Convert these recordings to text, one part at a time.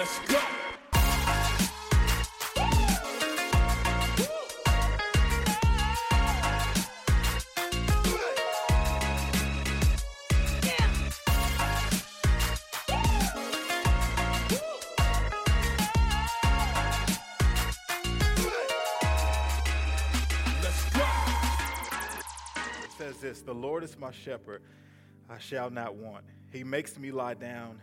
Let's go. It says this The Lord is my shepherd, I shall not want. He makes me lie down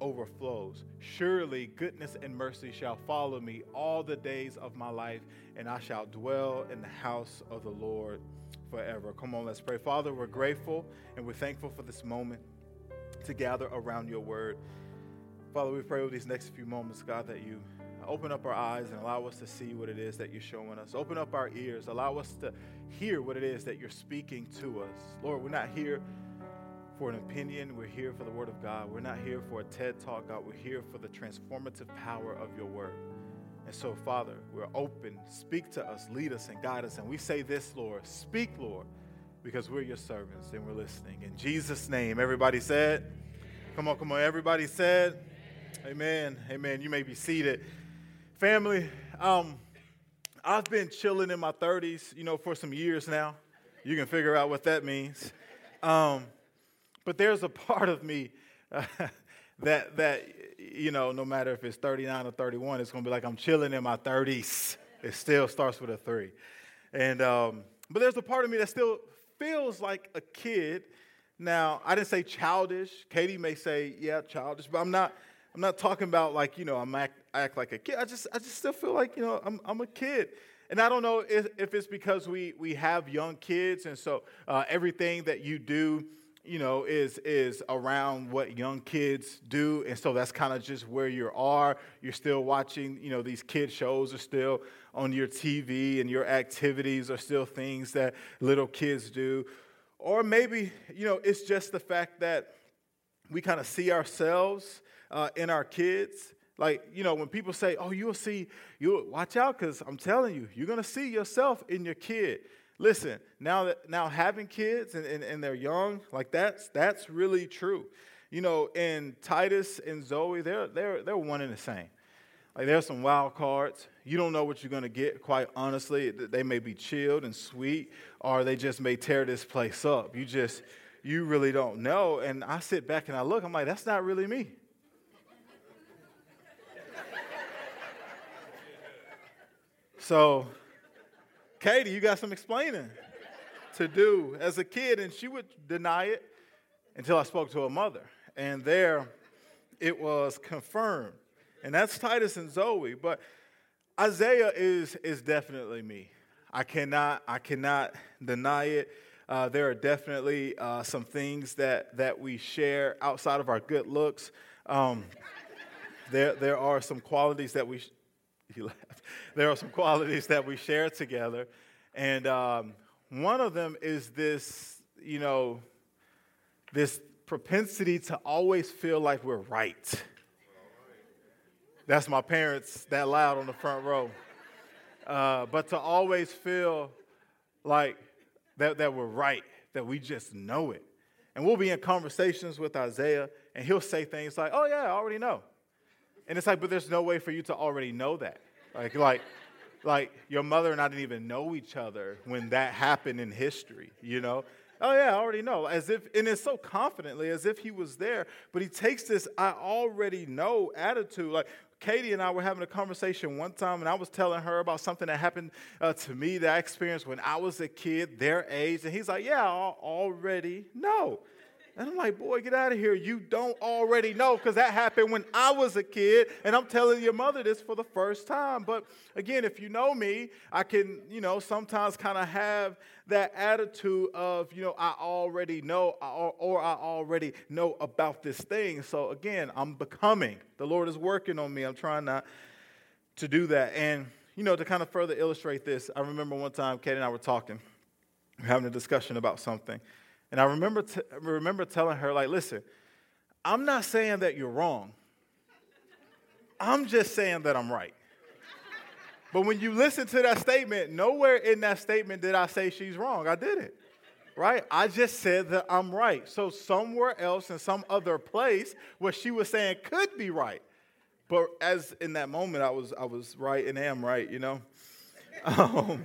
overflows. Surely goodness and mercy shall follow me all the days of my life, and I shall dwell in the house of the Lord forever. Come on, let's pray. Father, we're grateful and we're thankful for this moment to gather around your word. Father, we pray over these next few moments, God, that you open up our eyes and allow us to see what it is that you're showing us. Open up our ears, allow us to hear what it is that you're speaking to us. Lord, we're not here for an opinion, we're here for the Word of God. We're not here for a TED Talk, God. We're here for the transformative power of your Word. And so, Father, we're open. Speak to us, lead us, and guide us. And we say this, Lord speak, Lord, because we're your servants and we're listening. In Jesus' name, everybody said, Come on, come on. Everybody said, Amen. Amen. You may be seated. Family, um, I've been chilling in my 30s, you know, for some years now. You can figure out what that means. Um, but there's a part of me uh, that that you know, no matter if it's 39 or 31, it's gonna be like I'm chilling in my 30s. It still starts with a three, and um, but there's a part of me that still feels like a kid. Now, I didn't say childish. Katie may say, yeah, childish, but I'm not. I'm not talking about like you know I'm act, act like a kid. I just I just still feel like you know I'm I'm a kid. And I don't know if, if it's because we, we have young kids, and so uh, everything that you do you know, is is around what young kids do, and so that's kind of just where you are. You're still watching, you know, these kid shows are still on your TV, and your activities are still things that little kids do, or maybe you know, it's just the fact that we kind of see ourselves uh, in our kids. Like, you know, when people say, oh, you'll see, you watch out, because I'm telling you, you're to see yourself in your kid. Listen, now that now having kids and, and, and they're young, like that's that's really true. You know, and Titus and Zoe, they're they're they're one and the same. Like there's some wild cards. You don't know what you're gonna get, quite honestly. They may be chilled and sweet, or they just may tear this place up. You just you really don't know. And I sit back and I look, I'm like, that's not really me. So Katie, you got some explaining to do as a kid, and she would deny it until I spoke to her mother. And there it was confirmed. And that's Titus and Zoe. But Isaiah is, is definitely me. I cannot, I cannot deny it. Uh, there are definitely uh, some things that, that we share outside of our good looks. Um, there, there are some qualities that we, laughed. There are some qualities that we share together. And um, one of them is this, you know, this propensity to always feel like we're right. That's my parents that loud on the front row. Uh, but to always feel like that, that we're right, that we just know it. And we'll be in conversations with Isaiah, and he'll say things like, Oh, yeah, I already know. And it's like, but there's no way for you to already know that. Like, like, like your mother and I didn't even know each other when that happened in history, you know? Oh yeah, I already know. As if and it's so confidently as if he was there, but he takes this I already know attitude. Like Katie and I were having a conversation one time, and I was telling her about something that happened uh, to me that I experienced when I was a kid, their age. And he's like, Yeah, I already know. And I'm like, boy, get out of here. You don't already know because that happened when I was a kid, and I'm telling your mother this for the first time. But again, if you know me, I can, you know, sometimes kind of have that attitude of, you know, I already know or, or I already know about this thing. So again, I'm becoming. The Lord is working on me. I'm trying not to do that. And, you know, to kind of further illustrate this, I remember one time Katie and I were talking, we having a discussion about something. And I remember, t- remember telling her, like, listen, I'm not saying that you're wrong. I'm just saying that I'm right. But when you listen to that statement, nowhere in that statement did I say she's wrong. I didn't. Right? I just said that I'm right. So somewhere else in some other place, what she was saying could be right. But as in that moment, I was I was right and am right, you know. Um,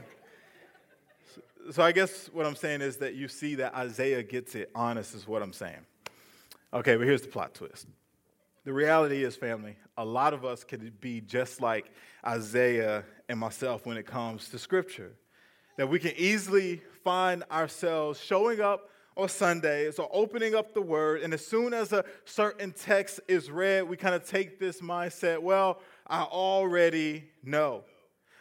so I guess what I'm saying is that you see that Isaiah gets it honest, is what I'm saying. Okay, but here's the plot twist. The reality is, family, a lot of us could be just like Isaiah and myself when it comes to Scripture. That we can easily find ourselves showing up on Sundays or opening up the Word, and as soon as a certain text is read, we kind of take this mindset well, I already know.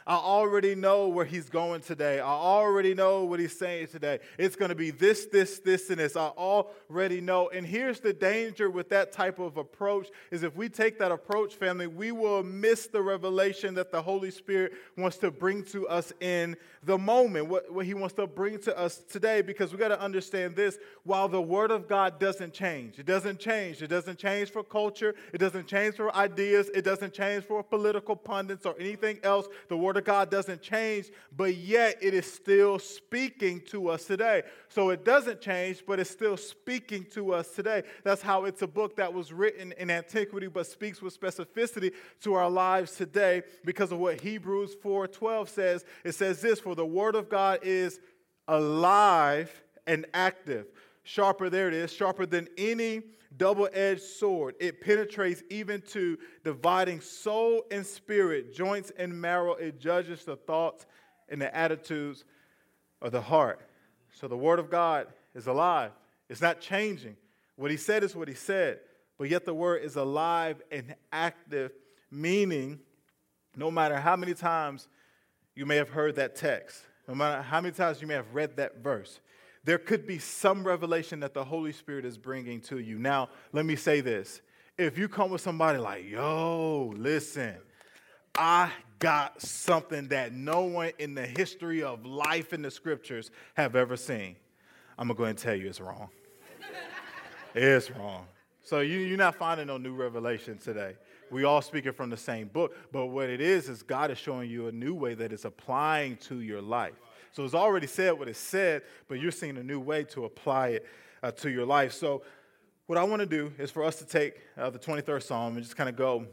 I already know where he's going today. I already know what he's saying today. It's going to be this, this, this, and this. I already know. And here's the danger with that type of approach is if we take that approach, family, we will miss the revelation that the Holy Spirit wants to bring to us in the moment, what, what he wants to bring to us today, because we got to understand this. While the word of God doesn't change, it doesn't change. It doesn't change for culture. It doesn't change for ideas. It doesn't change for political pundits or anything else. The word Word of God doesn't change, but yet it is still speaking to us today. So it doesn't change, but it's still speaking to us today. That's how it's a book that was written in antiquity, but speaks with specificity to our lives today because of what Hebrews 4:12 says. It says this: For the Word of God is alive and active, sharper, there it is, sharper than any double edged sword. It penetrates even to dividing soul and spirit, joints and marrow. It judges the thoughts and the attitudes of the heart. So the Word of God is alive, it's not changing. What He said is what He said, but yet the Word is alive and active, meaning no matter how many times you may have heard that text, no matter how many times you may have read that verse, there could be some revelation that the Holy Spirit is bringing to you. Now, let me say this. If you come with somebody like, yo, listen, I got something that no one in the history of life in the scriptures have ever seen, I'm going to go and tell you it's wrong. it's wrong. So you, you're not finding no new revelation today. We all speaking from the same book, but what it is is God is showing you a new way that is applying to your life. So it's already said what it said, but you're seeing a new way to apply it uh, to your life. So what I want to do is for us to take uh, the 23rd Psalm and just kind of go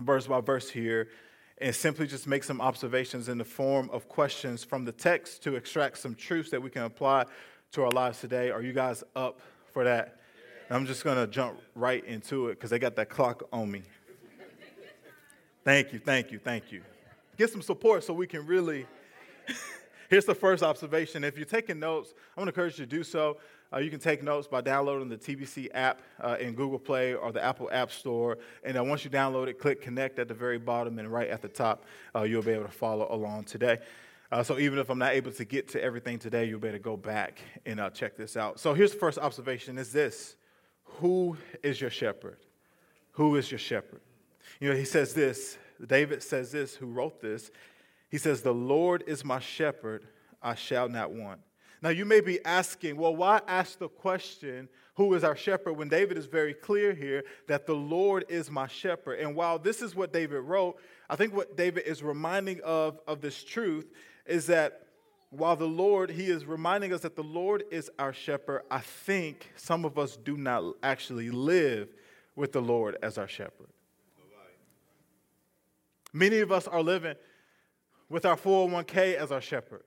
verse by verse here and simply just make some observations in the form of questions from the text to extract some truths that we can apply to our lives today. Are you guys up for that? I'm just going to jump right into it because they got that clock on me. thank you, thank you, thank you. Get some support so we can really Here's the first observation. If you're taking notes, I'm going to encourage you to do so. Uh, you can take notes by downloading the TBC app uh, in Google Play or the Apple App Store. And uh, once you download it, click connect at the very bottom and right at the top. Uh, you'll be able to follow along today. Uh, so even if I'm not able to get to everything today, you'll be able to go back and uh, check this out. So here's the first observation is this. Who is your shepherd? Who is your shepherd? You know, he says this, David says this, who wrote this. He says, The Lord is my shepherd, I shall not want. Now, you may be asking, well, why ask the question, who is our shepherd, when David is very clear here that the Lord is my shepherd? And while this is what David wrote, I think what David is reminding of of this truth is that while the Lord, he is reminding us that the Lord is our shepherd, I think some of us do not actually live with the Lord as our shepherd. Many of us are living with our 401k as our shepherd.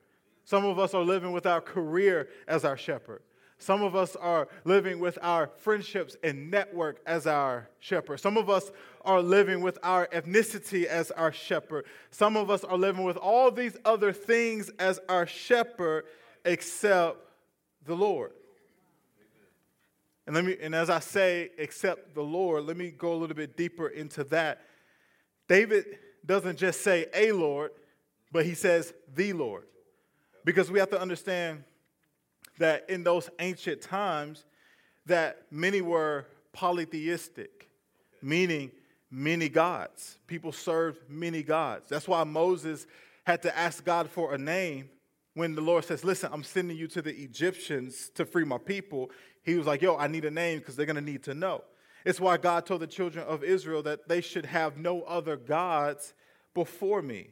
Some of us are living with our career as our shepherd. Some of us are living with our friendships and network as our shepherd. Some of us are living with our ethnicity as our shepherd. Some of us are living with all these other things as our shepherd except the Lord. And let me and as I say except the Lord, let me go a little bit deeper into that. David doesn't just say a Lord, but he says the Lord. Because we have to understand that in those ancient times, that many were polytheistic, meaning many gods. People served many gods. That's why Moses had to ask God for a name when the Lord says, Listen, I'm sending you to the Egyptians to free my people. He was like, Yo, I need a name because they're going to need to know. It's why God told the children of Israel that they should have no other gods before me.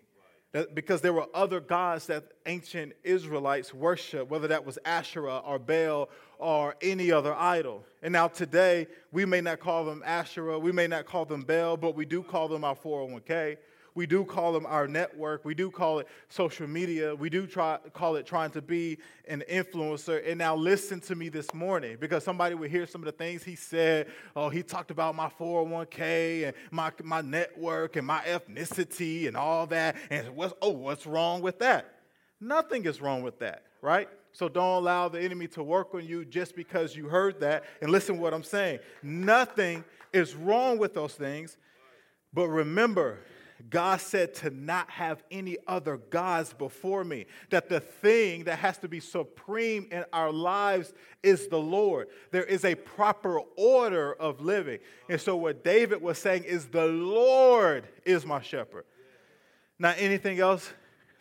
Because there were other gods that ancient Israelites worshiped, whether that was Asherah or Baal or any other idol. And now today, we may not call them Asherah, we may not call them Baal, but we do call them our 401k. We do call them our network. We do call it social media. We do try, call it trying to be an influencer. And now listen to me this morning because somebody would hear some of the things he said. Oh, he talked about my 401k and my, my network and my ethnicity and all that. And what's, oh, what's wrong with that? Nothing is wrong with that, right? So don't allow the enemy to work on you just because you heard that. And listen what I'm saying. Nothing is wrong with those things. But remember, God said to not have any other gods before me. That the thing that has to be supreme in our lives is the Lord. There is a proper order of living. And so, what David was saying is, The Lord is my shepherd. Not anything else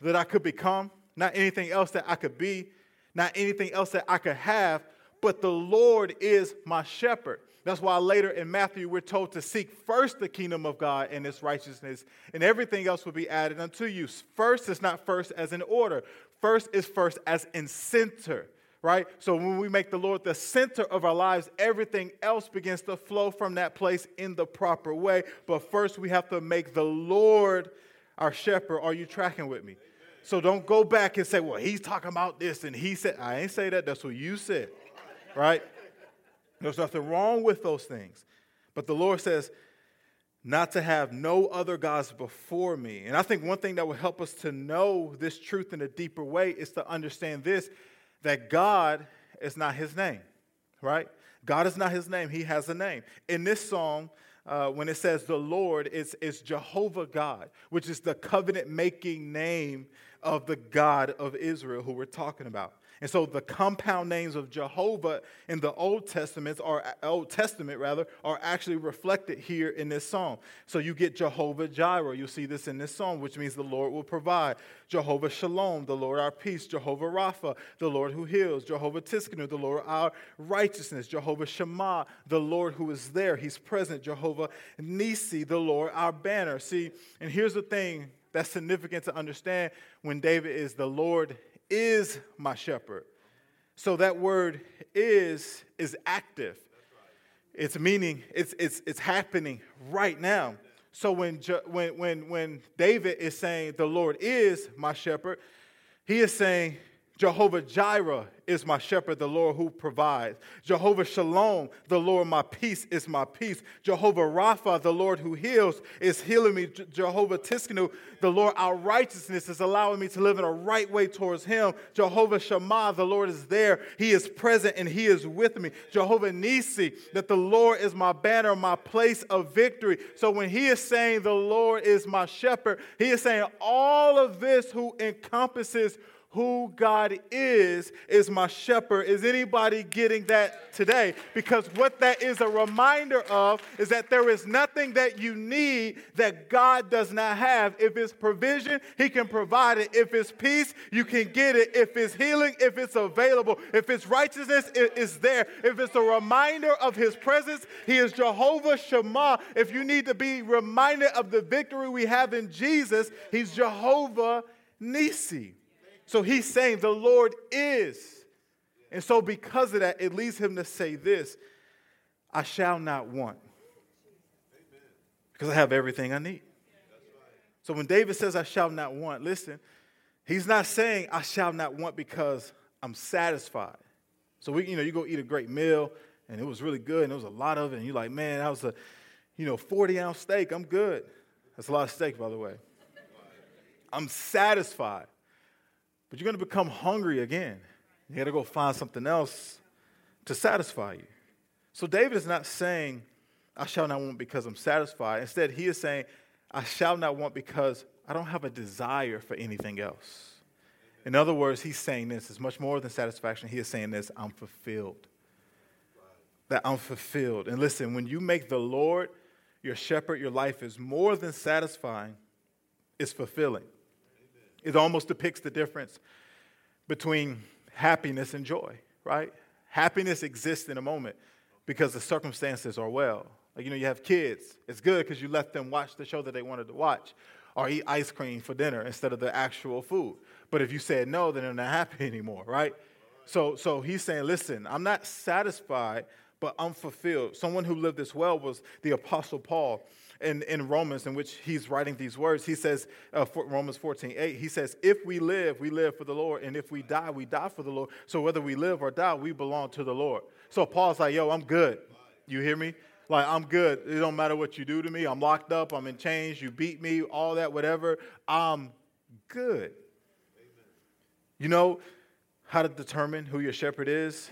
that I could become, not anything else that I could be, not anything else that I could have, but the Lord is my shepherd. That's why later in Matthew, we're told to seek first the kingdom of God and its righteousness, and everything else will be added unto you. First is not first as in order, first is first as in center, right? So when we make the Lord the center of our lives, everything else begins to flow from that place in the proper way. But first, we have to make the Lord our shepherd. Are you tracking with me? So don't go back and say, well, he's talking about this, and he said, I ain't say that, that's what you said, right? There's nothing wrong with those things. But the Lord says, not to have no other gods before me. And I think one thing that will help us to know this truth in a deeper way is to understand this that God is not his name, right? God is not his name, he has a name. In this song, uh, when it says the Lord, it's, it's Jehovah God, which is the covenant making name of the God of Israel who we're talking about. And so the compound names of Jehovah in the Old Testament or Old Testament rather are actually reflected here in this psalm. So you get Jehovah Jireh, you'll see this in this psalm, which means the Lord will provide. Jehovah Shalom, the Lord our peace. Jehovah Rapha, the Lord who heals. Jehovah Tsidkenu, the Lord our righteousness. Jehovah Shammah, the Lord who is there, He's present. Jehovah Nisi, the Lord our banner. See, and here's the thing that's significant to understand when David is the Lord is my shepherd. So that word is is active. It's meaning it's it's it's happening right now. So when when when when David is saying the Lord is my shepherd, he is saying Jehovah Jireh is my shepherd, the Lord who provides. Jehovah Shalom, the Lord my peace is my peace. Jehovah Rapha, the Lord who heals, is healing me. Jehovah Tsidkenu, the Lord our righteousness is allowing me to live in a right way towards him. Jehovah Shammah, the Lord is there. He is present and he is with me. Jehovah Nisi, that the Lord is my banner, my place of victory. So when he is saying the Lord is my shepherd, he is saying all of this who encompasses who God is, is my shepherd. Is anybody getting that today? Because what that is a reminder of is that there is nothing that you need that God does not have. If it's provision, He can provide it. If it's peace, you can get it. If it's healing, if it's available. If it's righteousness, it is there. If it's a reminder of His presence, He is Jehovah Shammah. If you need to be reminded of the victory we have in Jesus, He's Jehovah Nisi. So he's saying the Lord is. And so, because of that, it leads him to say this I shall not want. Because I have everything I need. So, when David says, I shall not want, listen, he's not saying, I shall not want because I'm satisfied. So, we, you know, you go eat a great meal and it was really good and there was a lot of it, and you're like, man, that was a, you know, 40 ounce steak. I'm good. That's a lot of steak, by the way. I'm satisfied. But you're going to become hungry again. You got to go find something else to satisfy you. So David is not saying, I shall not want because I'm satisfied. Instead, he is saying, I shall not want because I don't have a desire for anything else. In other words, he's saying this is much more than satisfaction. He is saying this I'm fulfilled. That I'm fulfilled. And listen, when you make the Lord your shepherd, your life is more than satisfying, it's fulfilling. It almost depicts the difference between happiness and joy, right? Happiness exists in a moment because the circumstances are well. Like, you know, you have kids. It's good because you let them watch the show that they wanted to watch or eat ice cream for dinner instead of the actual food. But if you said no, then they're not happy anymore, right? So, so he's saying, listen, I'm not satisfied, but I'm fulfilled. Someone who lived this well was the Apostle Paul in, in Romans, in which he's writing these words. He says, uh, Romans 14, 8, he says, If we live, we live for the Lord, and if we die, we die for the Lord. So whether we live or die, we belong to the Lord. So Paul's like, Yo, I'm good. You hear me? Like, I'm good. It don't matter what you do to me. I'm locked up. I'm in chains. You beat me, all that, whatever. I'm good. You know how to determine who your shepherd is?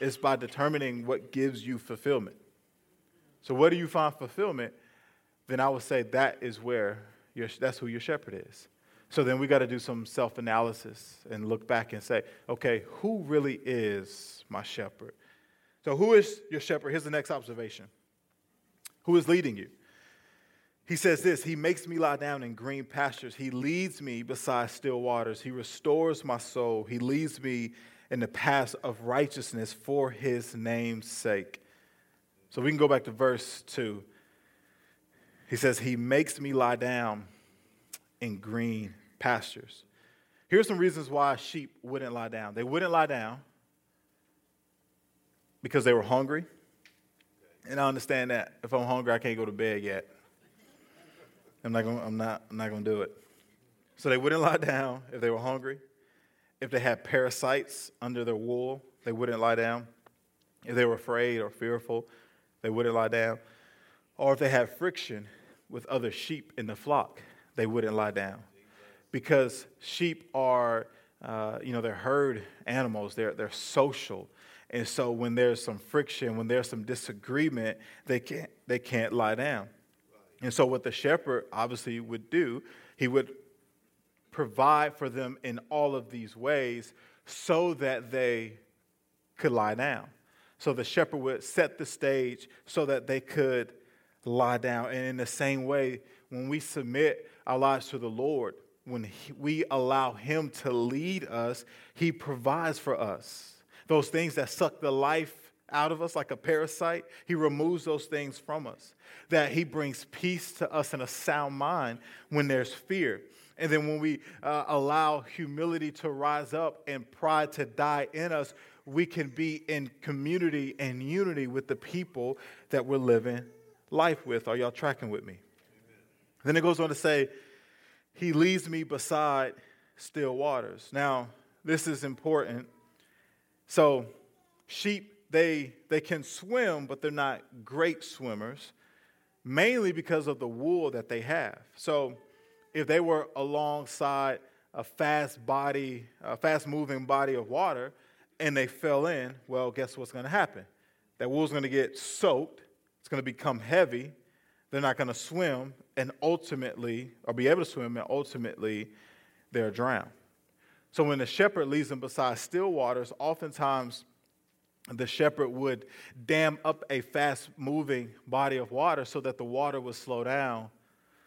Is by determining what gives you fulfillment. So, where do you find fulfillment? Then I would say that is where your, that's who your shepherd is. So then we got to do some self analysis and look back and say, okay, who really is my shepherd? So, who is your shepherd? Here's the next observation who is leading you. He says this He makes me lie down in green pastures. He leads me beside still waters. He restores my soul. He leads me in the paths of righteousness for his name's sake. So we can go back to verse 2. He says, He makes me lie down in green pastures. Here's some reasons why sheep wouldn't lie down. They wouldn't lie down because they were hungry. And I understand that if I'm hungry, I can't go to bed yet. I'm not gonna, I'm not, I'm not gonna do it. So they wouldn't lie down if they were hungry. If they had parasites under their wool, they wouldn't lie down. If they were afraid or fearful, they wouldn't lie down. Or if they had friction with other sheep in the flock, they wouldn't lie down. Because sheep are, uh, you know, they're herd animals, they're, they're social. And so when there's some friction, when there's some disagreement, they can't, they can't lie down. And so what the shepherd obviously would do, he would provide for them in all of these ways so that they could lie down. So the shepherd would set the stage so that they could lie down. And in the same way, when we submit our lives to the Lord, when he, we allow Him to lead us, He provides for us those things that suck the life out of us like a parasite, he removes those things from us. That he brings peace to us and a sound mind when there's fear. And then when we uh, allow humility to rise up and pride to die in us, we can be in community and unity with the people that we're living life with. Are y'all tracking with me? Amen. Then it goes on to say, He leads me beside still waters. Now, this is important so, sheep, they, they can swim, but they're not great swimmers, mainly because of the wool that they have. So, if they were alongside a fast body, a fast moving body of water, and they fell in, well, guess what's going to happen? That wool's going to get soaked, it's going to become heavy, they're not going to swim, and ultimately, or be able to swim, and ultimately, they're drowned. So when the shepherd leads them beside still waters, oftentimes the shepherd would dam up a fast moving body of water so that the water would slow down,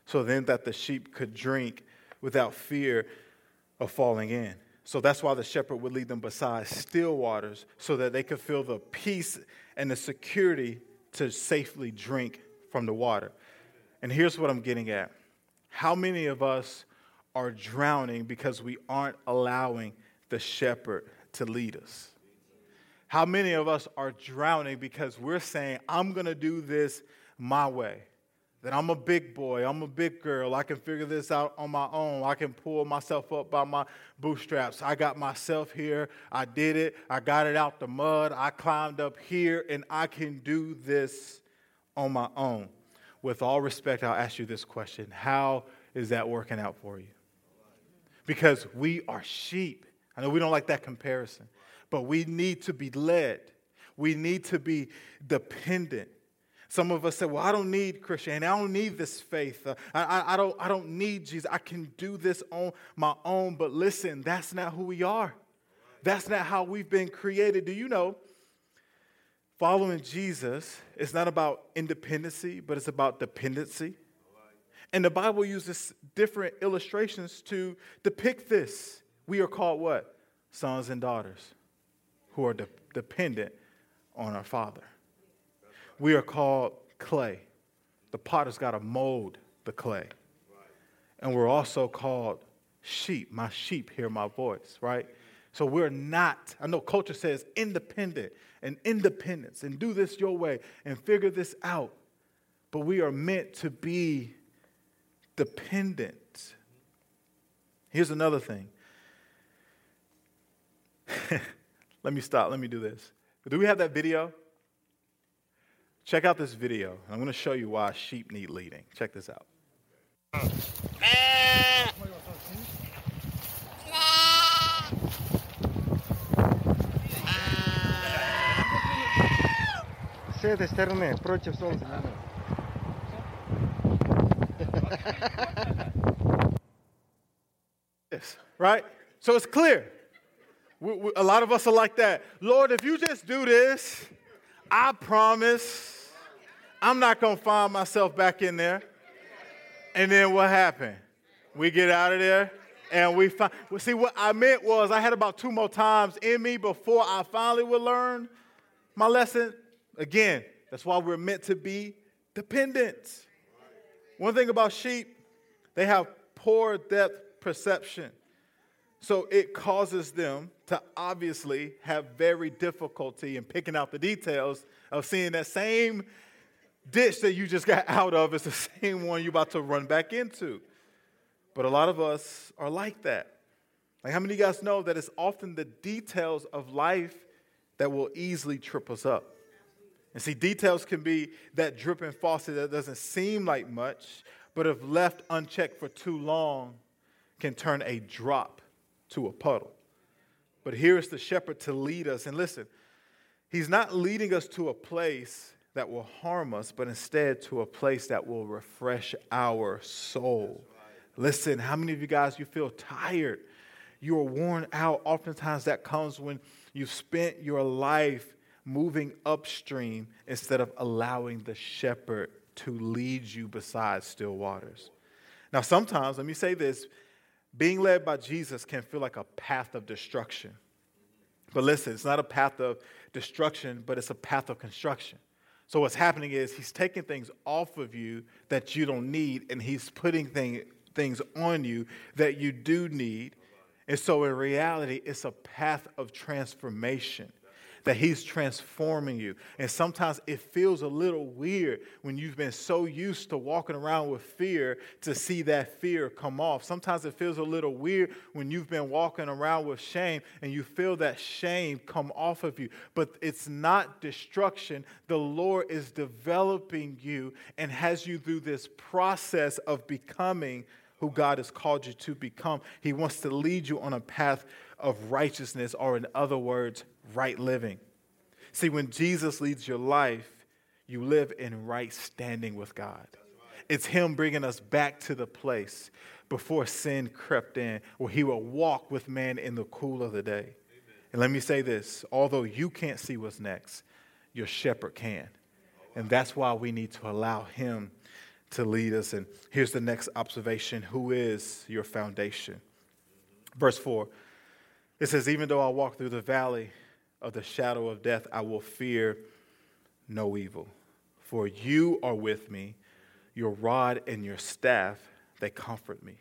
so then that the sheep could drink without fear of falling in. So that's why the shepherd would lead them beside still waters so that they could feel the peace and the security to safely drink from the water. And here's what I'm getting at. How many of us are drowning because we aren't allowing the shepherd to lead us. How many of us are drowning because we're saying, I'm going to do this my way? That I'm a big boy, I'm a big girl, I can figure this out on my own, I can pull myself up by my bootstraps. I got myself here, I did it, I got it out the mud, I climbed up here, and I can do this on my own. With all respect, I'll ask you this question How is that working out for you? because we are sheep. I know we don't like that comparison, but we need to be led. We need to be dependent. Some of us say, Well, I don't need Christianity. I don't need this faith. Uh, I, I, I, don't, I don't need Jesus. I can do this on my own. But listen, that's not who we are. That's not how we've been created. Do you know Following Jesus is not about independency, but it's about dependency. And the Bible uses different illustrations to depict this. We are called what? Sons and daughters who are de- dependent on our Father. We are called clay. The potter's got to mold the clay. And we're also called sheep. My sheep hear my voice, right? So we're not, I know culture says independent and independence and do this your way and figure this out. But we are meant to be dependent. Here's another thing. let me stop. Let me do this. Do we have that video? Check out this video. I'm going to show you why sheep need leading. Check this out. С этой стороны, против солнца. Yes, right? So it's clear. We, we, a lot of us are like that. Lord, if you just do this, I promise I'm not going to find myself back in there. And then what happened? We get out of there and we find. Well, see, what I meant was I had about two more times in me before I finally would learn my lesson. Again, that's why we're meant to be dependent. One thing about sheep, they have poor depth perception. So it causes them to obviously have very difficulty in picking out the details of seeing that same ditch that you just got out of is the same one you're about to run back into. But a lot of us are like that. Like, how many of you guys know that it's often the details of life that will easily trip us up? And see, details can be that dripping faucet that doesn't seem like much, but if left unchecked for too long, can turn a drop to a puddle. But here is the shepherd to lead us. And listen, he's not leading us to a place that will harm us, but instead to a place that will refresh our soul. Listen, how many of you guys you feel tired? You are worn out. Oftentimes that comes when you've spent your life moving upstream instead of allowing the shepherd to lead you beside still waters. Now, sometimes, let me say this being led by Jesus can feel like a path of destruction. But listen, it's not a path of destruction, but it's a path of construction. So, what's happening is he's taking things off of you that you don't need, and he's putting thing, things on you that you do need. And so, in reality, it's a path of transformation that He's transforming you. And sometimes it feels a little weird when you've been so used to walking around with fear to see that fear come off. Sometimes it feels a little weird when you've been walking around with shame and you feel that shame come off of you. But it's not destruction. The Lord is developing you and has you through this process of becoming who God has called you to become. He wants to lead you on a path of righteousness, or in other words, right living. See, when Jesus leads your life, you live in right standing with God. It's Him bringing us back to the place before sin crept in, where He will walk with man in the cool of the day. Amen. And let me say this although you can't see what's next, your shepherd can. And that's why we need to allow Him to lead us. And here's the next observation Who is your foundation? Verse 4 it says, Even though I walk through the valley of the shadow of death, I will fear no evil. For you are with me, your rod and your staff, they comfort me.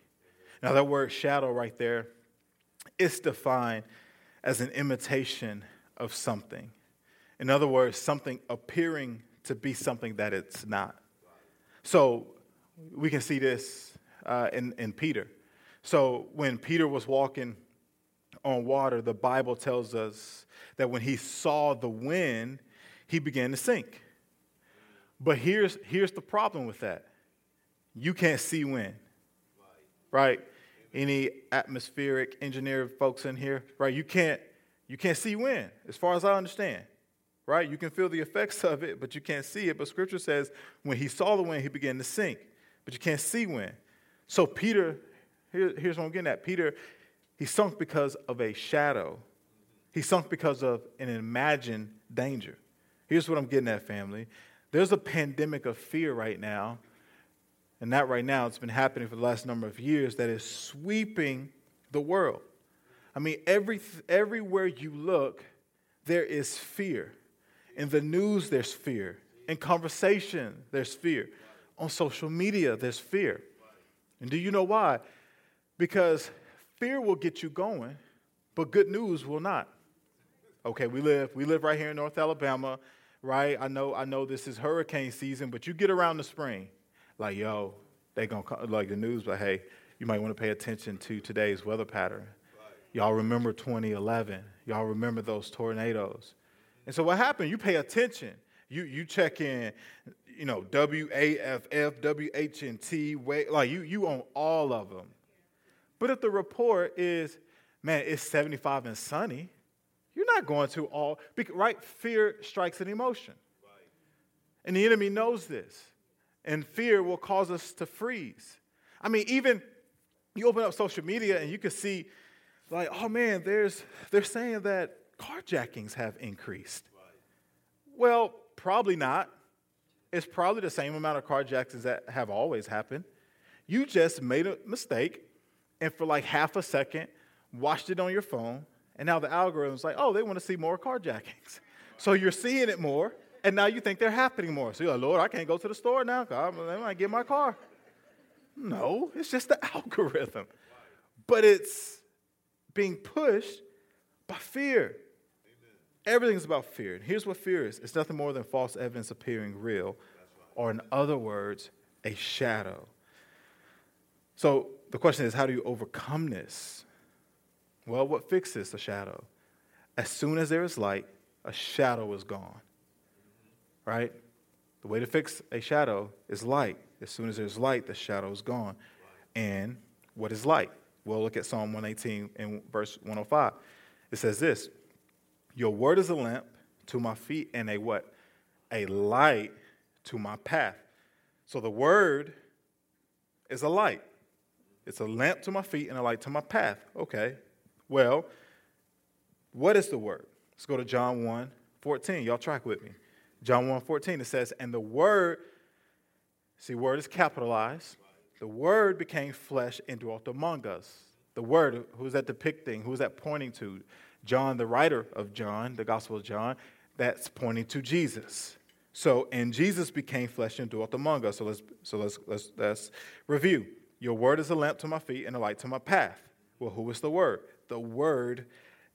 Now, that word shadow right there is defined as an imitation of something. In other words, something appearing to be something that it's not. So we can see this uh, in, in Peter. So when Peter was walking on water, the Bible tells us that when he saw the wind, he began to sink. But here's, here's the problem with that you can't see wind, right? Any atmospheric engineer folks in here, right? You can't, you can't see wind, as far as I understand, right? You can feel the effects of it, but you can't see it. But scripture says when he saw the wind, he began to sink, but you can't see wind. So Peter, here, here's what I'm getting at. Peter, he sunk because of a shadow. He sunk because of an imagined danger. Here's what I'm getting at, family. There's a pandemic of fear right now, and not right now, it's been happening for the last number of years, that is sweeping the world. I mean, every, everywhere you look, there is fear. In the news, there's fear. In conversation, there's fear. On social media, there's fear. And do you know why? Because fear will get you going, but good news will not. Okay, we live we live right here in North Alabama, right? I know I know this is hurricane season, but you get around the spring, like yo, they gonna come, like the news, but hey, you might want to pay attention to today's weather pattern. Y'all remember 2011? Y'all remember those tornadoes? And so what happened? You pay attention. You you check in, you know, WAFF, WHNT, like you you own all of them. But if the report is, man, it's 75 and sunny, you're not going to all, right? Fear strikes an emotion. And the enemy knows this. And fear will cause us to freeze. I mean, even you open up social media and you can see, like, oh man, there's they're saying that carjackings have increased. Well, probably not. It's probably the same amount of carjackings that have always happened. You just made a mistake and for like half a second watched it on your phone, and now the algorithm's like, oh, they want to see more carjackings. So you're seeing it more, and now you think they're happening more. So you're like, Lord, I can't go to the store now because I might get my car. No, it's just the algorithm. But it's being pushed by fear. Everything's about fear. And here's what fear is it's nothing more than false evidence appearing real, or in other words, a shadow. So the question is, how do you overcome this? Well, what fixes the shadow? As soon as there is light, a shadow is gone. Right? The way to fix a shadow is light. As soon as there's light, the shadow is gone. And what is light? Well, look at Psalm 118 and verse 105. It says this Your word is a lamp to my feet and a what? A light to my path. So the word is a light. It's a lamp to my feet and a light to my path. Okay. Well, what is the word? Let's go to John 1 14. Y'all track with me. John 1 14, it says, And the word, see, word is capitalized. The word became flesh and dwelt among us. The word, who's that depicting? Who's that pointing to? John, the writer of John, the Gospel of John, that's pointing to Jesus. So, and Jesus became flesh and dwelt among us. So let's so let's let's let's review. Your word is a lamp to my feet and a light to my path. Well, who is the word? The word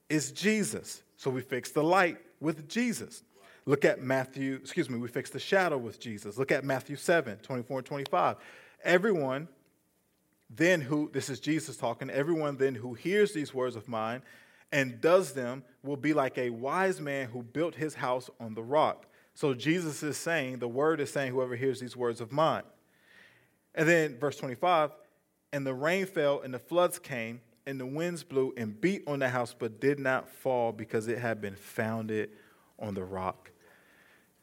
is Jesus. So we fix the light with Jesus. Look at Matthew, excuse me, we fix the shadow with Jesus. Look at Matthew 7, 24 and 25. Everyone then who, this is Jesus talking, everyone then who hears these words of mine and does them will be like a wise man who built his house on the rock. So Jesus is saying, the word is saying, whoever hears these words of mine. And then verse 25, and the rain fell, and the floods came, and the winds blew and beat on the house, but did not fall because it had been founded on the rock.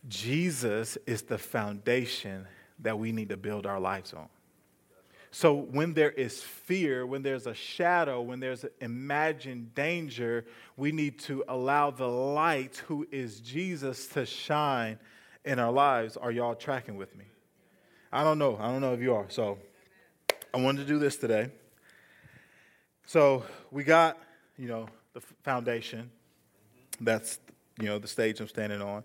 Jesus is the foundation that we need to build our lives on. So when there is fear, when there's a shadow, when there's imagined danger, we need to allow the light, who is Jesus, to shine in our lives. Are y'all tracking with me? I don't know. I don't know if you are. So I wanted to do this today. So we got, you know, the foundation. That's, you know, the stage I'm standing on.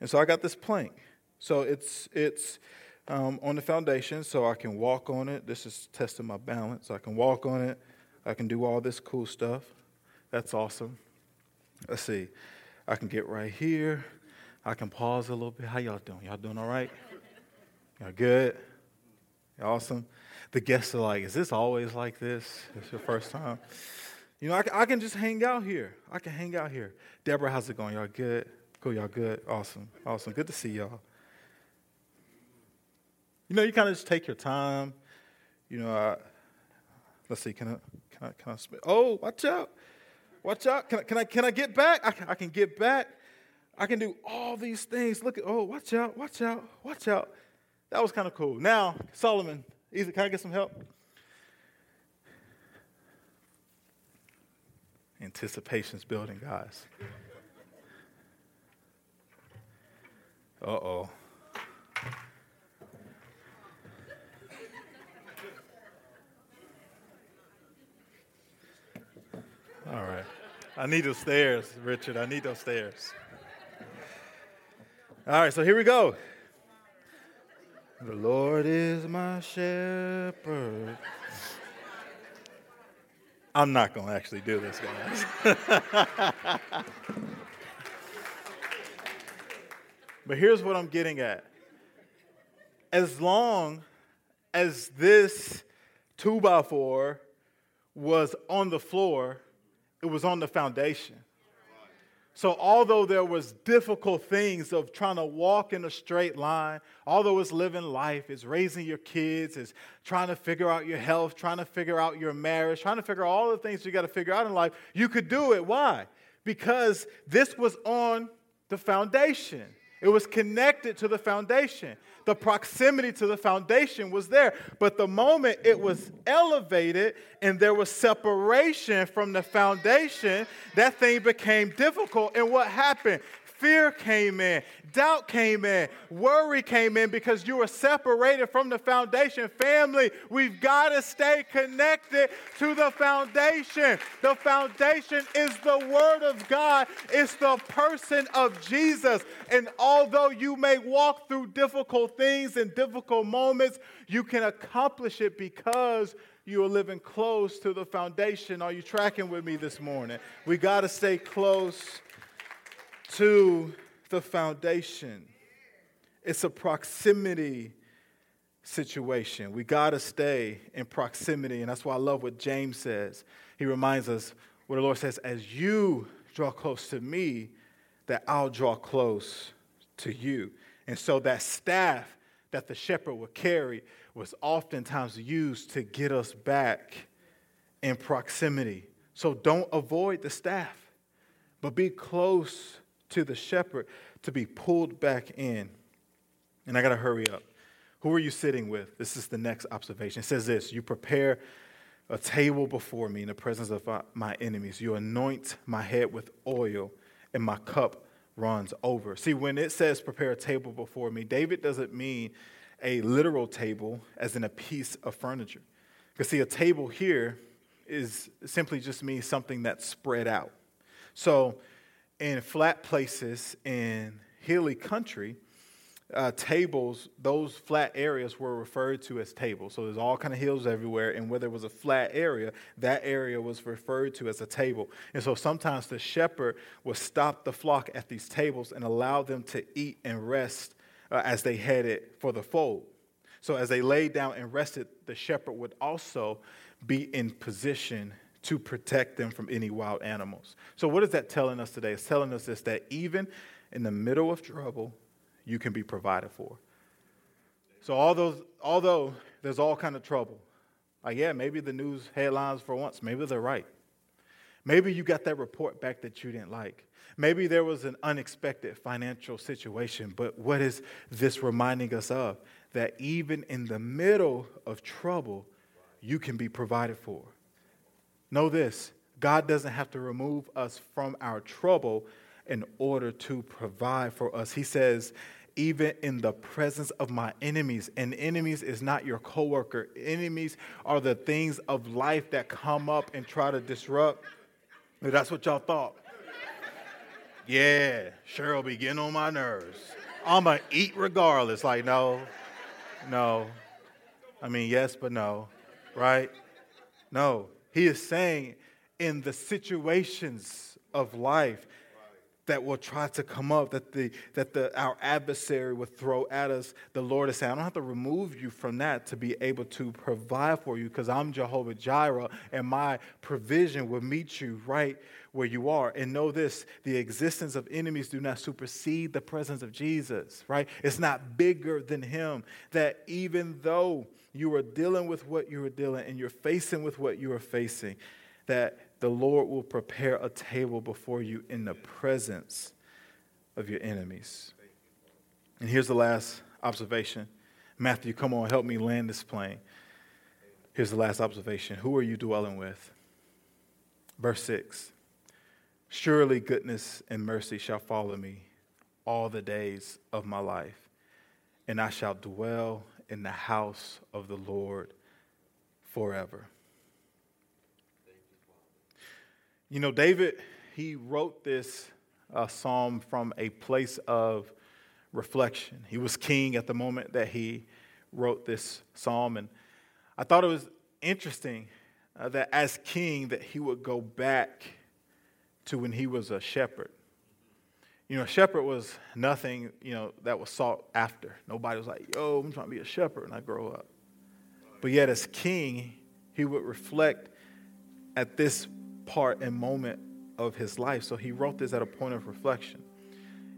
And so I got this plank. So it's, it's um, on the foundation so I can walk on it. This is testing my balance. I can walk on it. I can do all this cool stuff. That's awesome. Let's see. I can get right here. I can pause a little bit. How y'all doing? Y'all doing all right? Y'all good? Awesome the guests are like, Is this always like this? It's your first time. You know, I, I can just hang out here. I can hang out here. Deborah, how's it going? Y'all good? Cool, y'all good? Awesome. Awesome. Good to see y'all. You know, you kind of just take your time. You know, uh, let's see, can I, can I, can I, oh, watch out. Watch out. Can I, can I, can I get back? I can, I can get back. I can do all these things. Look at, oh, watch out, watch out, watch out. That was kind of cool. Now, Solomon, Easy, can I get some help? Anticipation's building, guys. Uh oh. All right. I need those stairs, Richard. I need those stairs. All right, so here we go. The Lord is my shepherd. I'm not going to actually do this, guys. but here's what I'm getting at. As long as this two by four was on the floor, it was on the foundation. So, although there was difficult things of trying to walk in a straight line, although it's living life, it's raising your kids, it's trying to figure out your health, trying to figure out your marriage, trying to figure out all the things you got to figure out in life, you could do it. Why? Because this was on the foundation. It was connected to the foundation. The proximity to the foundation was there. But the moment it was elevated and there was separation from the foundation, that thing became difficult. And what happened? Fear came in, doubt came in, worry came in because you were separated from the foundation. Family, we've got to stay connected to the foundation. The foundation is the Word of God, it's the person of Jesus. And although you may walk through difficult things and difficult moments, you can accomplish it because you are living close to the foundation. Are you tracking with me this morning? We got to stay close to the foundation. It's a proximity situation. We got to stay in proximity. And that's why I love what James says. He reminds us what the Lord says, as you draw close to me, that I'll draw close to you. And so that staff that the shepherd would carry was oftentimes used to get us back in proximity. So don't avoid the staff, but be close to the shepherd to be pulled back in. And I got to hurry up. Who are you sitting with? This is the next observation. It says this You prepare a table before me in the presence of my enemies. You anoint my head with oil, and my cup runs over. See, when it says prepare a table before me, David doesn't mean a literal table as in a piece of furniture. Because, see, a table here is simply just means something that's spread out. So, in flat places in hilly country, uh, tables, those flat areas were referred to as tables. So there's all kind of hills everywhere, and where there was a flat area, that area was referred to as a table. And so sometimes the shepherd would stop the flock at these tables and allow them to eat and rest uh, as they headed for the fold. So as they laid down and rested, the shepherd would also be in position to protect them from any wild animals. So, what is that telling us today? It's telling us this that even in the middle of trouble, you can be provided for. So, although, although there's all kind of trouble, like, yeah, maybe the news headlines for once, maybe they're right. Maybe you got that report back that you didn't like. Maybe there was an unexpected financial situation, but what is this reminding us of? That even in the middle of trouble, you can be provided for. Know this God doesn't have to remove us from our trouble in order to provide for us. He says, even in the presence of my enemies. And enemies is not your coworker. Enemies are the things of life that come up and try to disrupt. That's what y'all thought. Yeah, Cheryl be getting on my nerves. I'ma eat regardless. Like, no, no. I mean, yes, but no, right? No. He is saying in the situations of life that will try to come up, that, the, that the, our adversary will throw at us, the Lord is saying, I don't have to remove you from that to be able to provide for you because I'm Jehovah Jireh and my provision will meet you right where you are. And know this the existence of enemies do not supersede the presence of Jesus, right? It's not bigger than Him. That even though you are dealing with what you are dealing and you're facing with what you are facing, that the Lord will prepare a table before you in the presence of your enemies. And here's the last observation. Matthew, come on, help me land this plane. Here's the last observation. Who are you dwelling with? Verse 6 Surely goodness and mercy shall follow me all the days of my life, and I shall dwell in the house of the Lord forever. You know, David, he wrote this uh, psalm from a place of reflection. He was king at the moment that he wrote this psalm, and I thought it was interesting uh, that as king that he would go back to when he was a shepherd. You know, a shepherd was nothing, you know, that was sought after. Nobody was like, yo, I'm trying to be a shepherd when I grow up. But yet, as king, he would reflect at this part and moment of his life. So he wrote this at a point of reflection.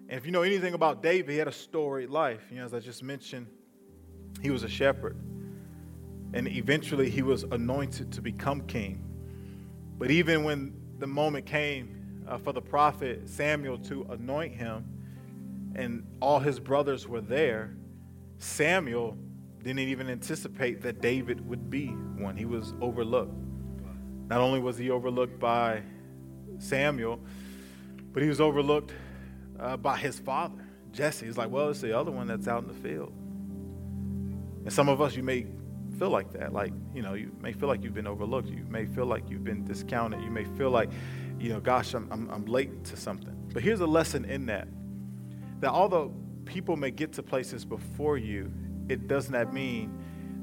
And if you know anything about David, he had a storied life. You know, as I just mentioned, he was a shepherd. And eventually he was anointed to become king. But even when the moment came uh, for the prophet Samuel to anoint him, and all his brothers were there, Samuel didn't even anticipate that David would be one. He was overlooked. Not only was he overlooked by Samuel, but he was overlooked uh, by his father, Jesse. He's like, well, it's the other one that's out in the field. And some of us, you may feel like that. Like, you know, you may feel like you've been overlooked. You may feel like you've been discounted. You may feel like, you know, gosh, I'm, I'm, I'm late to something. But here's a lesson in that that although people may get to places before you, it does not mean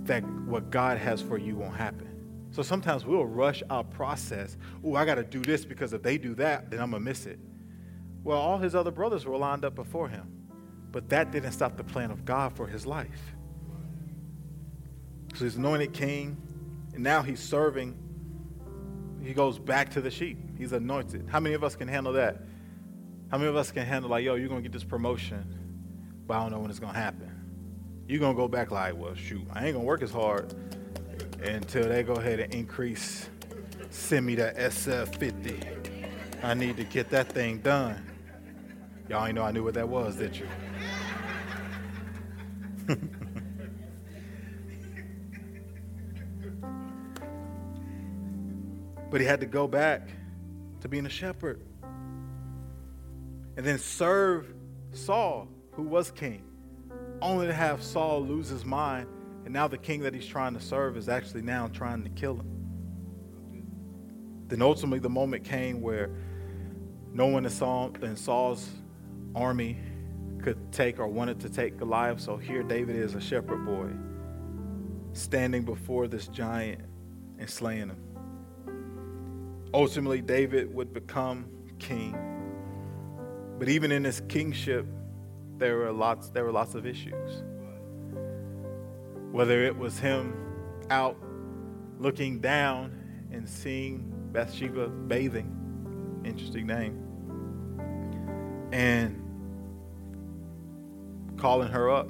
that what God has for you won't happen. So sometimes we'll rush our process. Oh, I got to do this because if they do that, then I'm going to miss it. Well, all his other brothers were lined up before him, but that didn't stop the plan of God for his life. So he's anointed king, and now he's serving. He goes back to the sheep. He's anointed. How many of us can handle that? How many of us can handle, like, yo, you're to get this promotion, but I don't know when it's to happen? You're to go back like, well, shoot, I ain't to work as hard until they go ahead and increase, send me that SF50. I need to get that thing done. Y'all ain't know I knew what that was, did you? but he had to go back to being a shepherd and then serve Saul, who was king, only to have Saul lose his mind. And now the king that he's trying to serve is actually now trying to kill him. Then ultimately, the moment came where no one in, Saul, in Saul's army could take or wanted to take Goliath. So here David is, a shepherd boy, standing before this giant and slaying him. Ultimately, David would become king. But even in his kingship, there were lots, there were lots of issues. Whether it was him out looking down and seeing Bathsheba bathing, interesting name, and calling her up,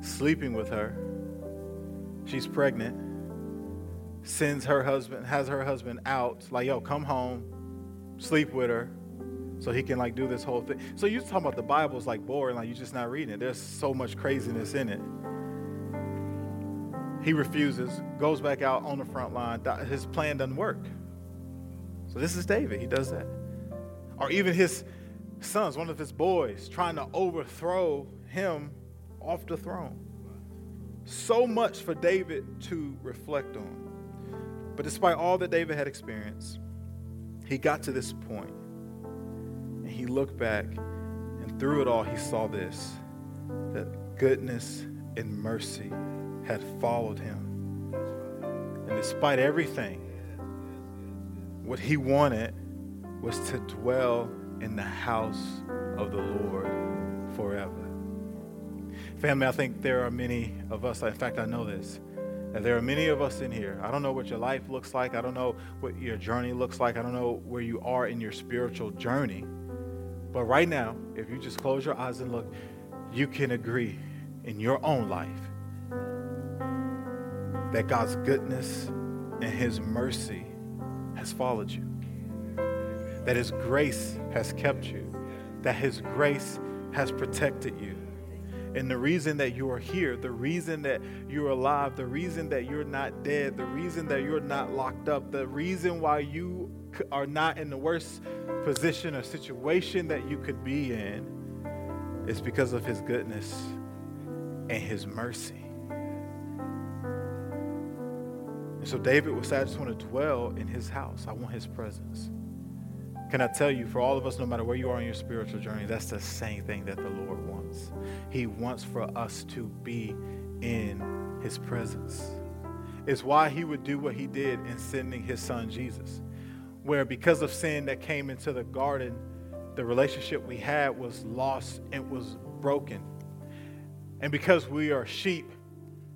sleeping with her. She's pregnant sends her husband, has her husband out, like, yo, come home, sleep with her, so he can like do this whole thing. So you talking about the Bible's like boring, like you're just not reading it. There's so much craziness in it. He refuses, goes back out on the front line. His plan doesn't work. So this is David. He does that. Or even his sons, one of his boys, trying to overthrow him off the throne. So much for David to reflect on. But despite all that David had experienced, he got to this point and he looked back, and through it all, he saw this that goodness and mercy had followed him. And despite everything, what he wanted was to dwell in the house of the Lord forever. Family, I think there are many of us, in fact, I know this and there are many of us in here. I don't know what your life looks like. I don't know what your journey looks like. I don't know where you are in your spiritual journey. But right now, if you just close your eyes and look, you can agree in your own life that God's goodness and His mercy has followed you, that His grace has kept you, that His grace has protected you and the reason that you are here, the reason that you're alive, the reason that you're not dead, the reason that you're not locked up, the reason why you are not in the worst position or situation that you could be in is because of his goodness and his mercy. And so David was I just want to dwell in his house. I want his presence. Can I tell you, for all of us, no matter where you are in your spiritual journey, that's the same thing that the Lord wants. He wants for us to be in his presence. It's why he would do what he did in sending his son Jesus, where because of sin that came into the garden, the relationship we had was lost and was broken. And because we are sheep,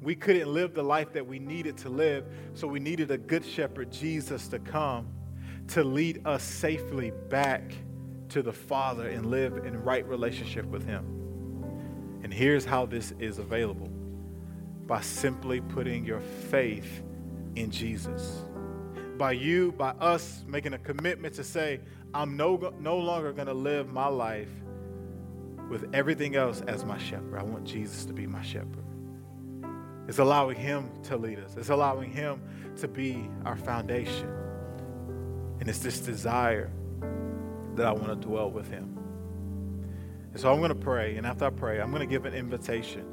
we couldn't live the life that we needed to live, so we needed a good shepherd, Jesus, to come to lead us safely back to the Father and live in right relationship with Him. And here's how this is available by simply putting your faith in Jesus. By you, by us making a commitment to say, I'm no, no longer going to live my life with everything else as my shepherd. I want Jesus to be my shepherd. It's allowing Him to lead us, it's allowing Him to be our foundation. And it's this desire that I want to dwell with Him. And so I'm going to pray. And after I pray, I'm going to give an invitation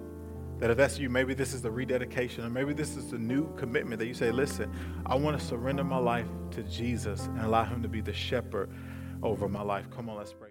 that if that's you, maybe this is the rededication, or maybe this is the new commitment that you say, listen, I want to surrender my life to Jesus and allow Him to be the shepherd over my life. Come on, let's pray.